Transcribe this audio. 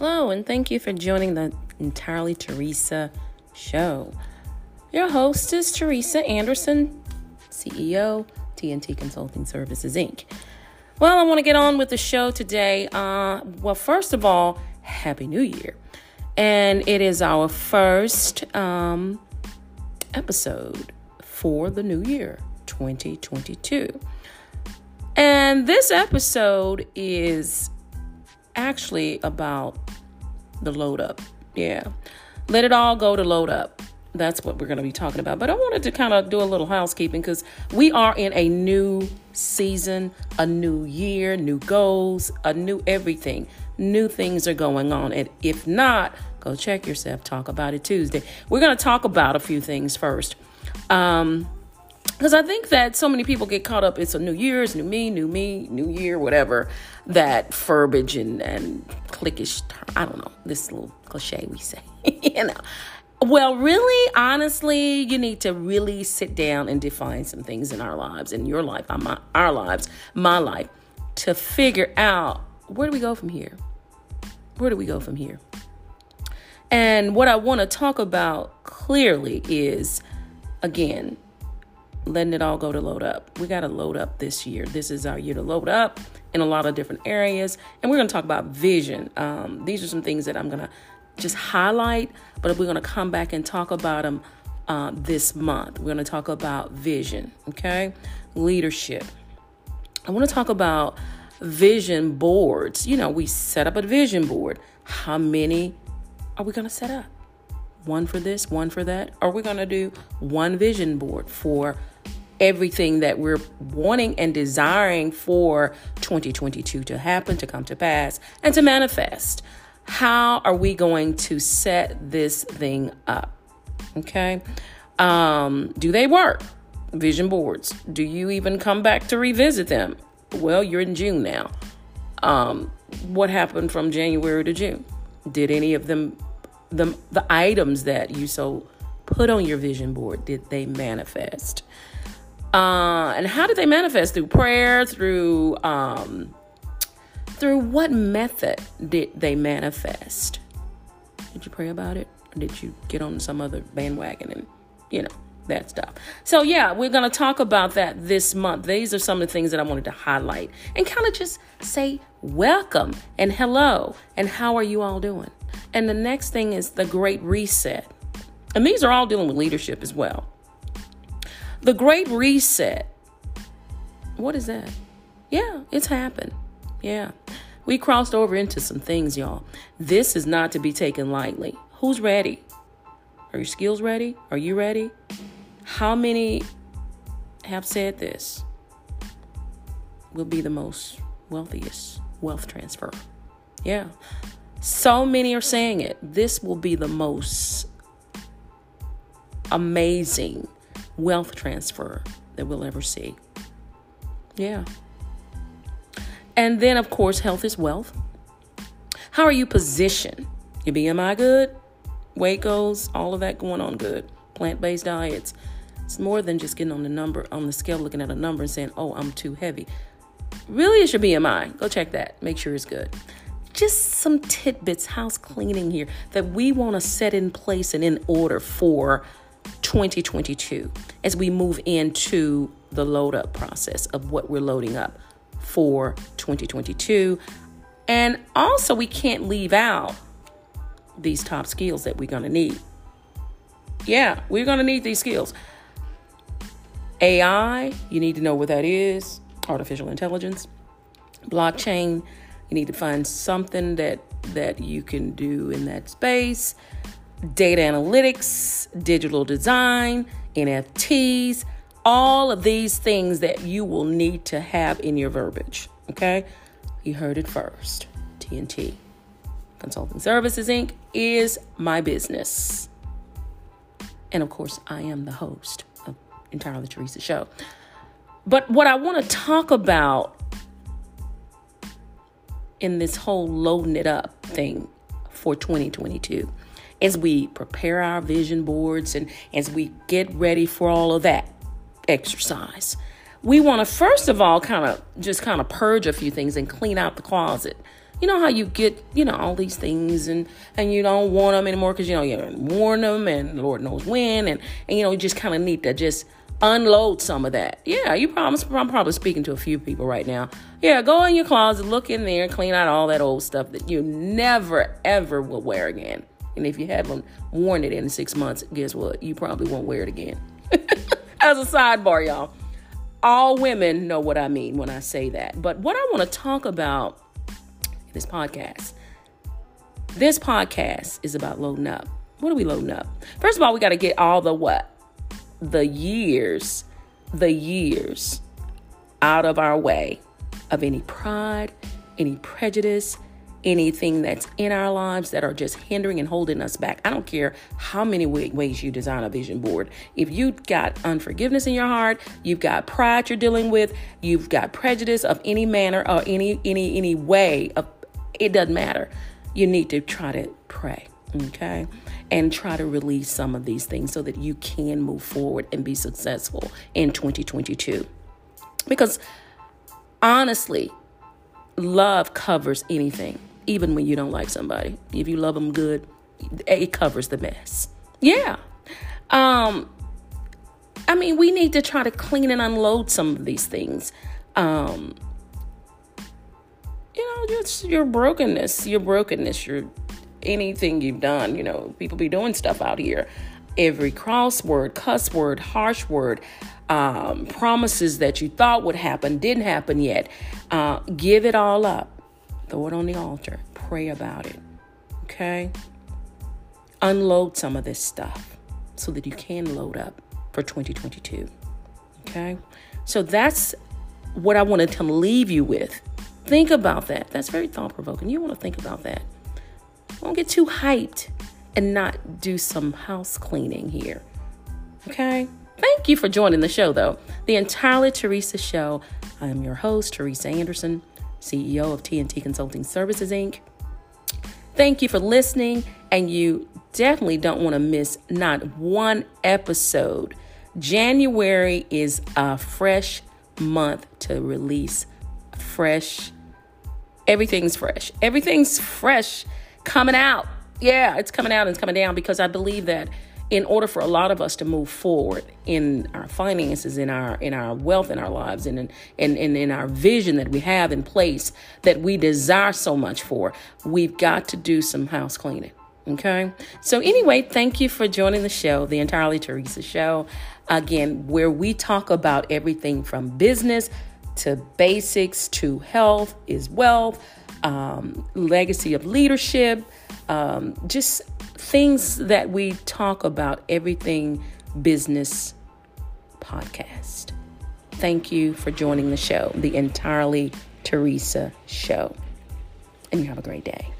Hello, and thank you for joining the Entirely Teresa show. Your host is Teresa Anderson, CEO, TNT Consulting Services, Inc. Well, I want to get on with the show today. Uh, well, first of all, Happy New Year. And it is our first um, episode for the new year, 2022. And this episode is actually about the load up. Yeah. Let it all go to load up. That's what we're going to be talking about. But I wanted to kind of do a little housekeeping because we are in a new season, a new year, new goals, a new everything. New things are going on. And if not, go check yourself. Talk about it Tuesday. We're going to talk about a few things first. Um, because I think that so many people get caught up. It's a new year, it's new me, new me, new year, whatever. That verbiage and and cliquish. I don't know this little cliche we say. you know. Well, really, honestly, you need to really sit down and define some things in our lives, in your life, my, our lives, my life, to figure out where do we go from here? Where do we go from here? And what I want to talk about clearly is, again, letting it all go to load up. We got to load up this year. This is our year to load up in a lot of different areas. And we're going to talk about vision. Um, these are some things that I'm going to just highlight, but we're going to come back and talk about them uh, this month. We're going to talk about vision, okay? Leadership. I want to talk about vision boards. You know, we set up a vision board. How many are we going to set up? One for this, one for that? Are we going to do one vision board for everything that we're wanting and desiring for 2022 to happen, to come to pass, and to manifest. How are we going to set this thing up? Okay. Um, do they work? Vision boards. Do you even come back to revisit them? Well, you're in June now. Um, what happened from January to June? Did any of them, the, the items that you so put on your vision board, did they manifest? Uh, and how did they manifest? Through prayer, through um, through what method did they manifest? Did you pray about it? Or did you get on some other bandwagon and you know that stuff? So yeah, we're gonna talk about that this month. These are some of the things that I wanted to highlight and kind of just say welcome and hello and how are you all doing? And the next thing is the great reset. And these are all dealing with leadership as well. The Great Reset. What is that? Yeah, it's happened. Yeah. We crossed over into some things, y'all. This is not to be taken lightly. Who's ready? Are your skills ready? Are you ready? How many have said this will be the most wealthiest wealth transfer? Yeah. So many are saying it. This will be the most amazing wealth transfer that we'll ever see. Yeah. And then, of course, health is wealth. How are you positioned? Your BMI good? Weight goals? All of that going on good? Plant based diets? It's more than just getting on the number on the scale, looking at a number and saying, "Oh, I'm too heavy." Really, it's your BMI. Go check that. Make sure it's good. Just some tidbits, house cleaning here that we want to set in place and in order for 2022 as we move into the load up process of what we're loading up for 2022. And also, we can't leave out these top skills that we're going to need. Yeah, we're going to need these skills. AI, you need to know what that is, artificial intelligence, blockchain, you need to find something that that you can do in that space data analytics, digital design, NFTs, all of these things that you will need to have in your verbiage. Okay? You heard it first. TNT Consulting Services Inc. is my business. And of course, I am the host of Entirely Teresa Show. But what I want to talk about in this whole loading it up thing for 2022 as we prepare our vision boards and as we get ready for all of that exercise. We want to first of all kind of just kind of purge a few things and clean out the closet. you know how you get, you know, all these things and and you don't want them anymore because you know you worn them and Lord knows when and and you know you just kind of need to just unload some of that. Yeah, you promise. I'm probably speaking to a few people right now. Yeah, go in your closet, look in there, clean out all that old stuff that you never ever will wear again. And if you haven't worn it in six months, guess what? You probably won't wear it again. As a sidebar, y'all, all women know what I mean when I say that. But what I want to talk about in this podcast, this podcast is about loading up. What are we loading up? First of all, we got to get all the what? The years, the years out of our way of any pride, any prejudice, anything that's in our lives that are just hindering and holding us back. I don't care how many ways you design a vision board. If you've got unforgiveness in your heart, you've got pride you're dealing with, you've got prejudice of any manner or any any any way of it doesn't matter. You need to try to pray, okay? And try to release some of these things so that you can move forward and be successful in 2022. Because honestly, love covers anything even when you don't like somebody. If you love them good, it covers the mess. Yeah. Um, I mean, we need to try to clean and unload some of these things. Um, you know, just your brokenness, your brokenness, your anything you've done. You know, people be doing stuff out here. Every crossword, cuss word, harsh word, um, promises that you thought would happen didn't happen yet. Uh, give it all up Throw it on the altar. Pray about it. Okay? Unload some of this stuff so that you can load up for 2022. Okay? So that's what I wanted to leave you with. Think about that. That's very thought provoking. You want to think about that. Don't get too hyped and not do some house cleaning here. Okay? Thank you for joining the show, though. The Entirely Teresa Show. I am your host, Teresa Anderson. CEO of TNT Consulting Services, Inc. Thank you for listening, and you definitely don't want to miss not one episode. January is a fresh month to release fresh. Everything's fresh. Everything's fresh coming out. Yeah, it's coming out and it's coming down because I believe that in order for a lot of us to move forward in our finances, in our in our wealth in our lives, and in, in, in, in our vision that we have in place that we desire so much for, we've got to do some house cleaning. Okay. So, anyway, thank you for joining the show, the Entirely Teresa Show. Again, where we talk about everything from business to basics to health is wealth, um, legacy of leadership, um, just things that we talk about, everything business podcast. Thank you for joining the show, the Entirely Teresa Show. And you have a great day.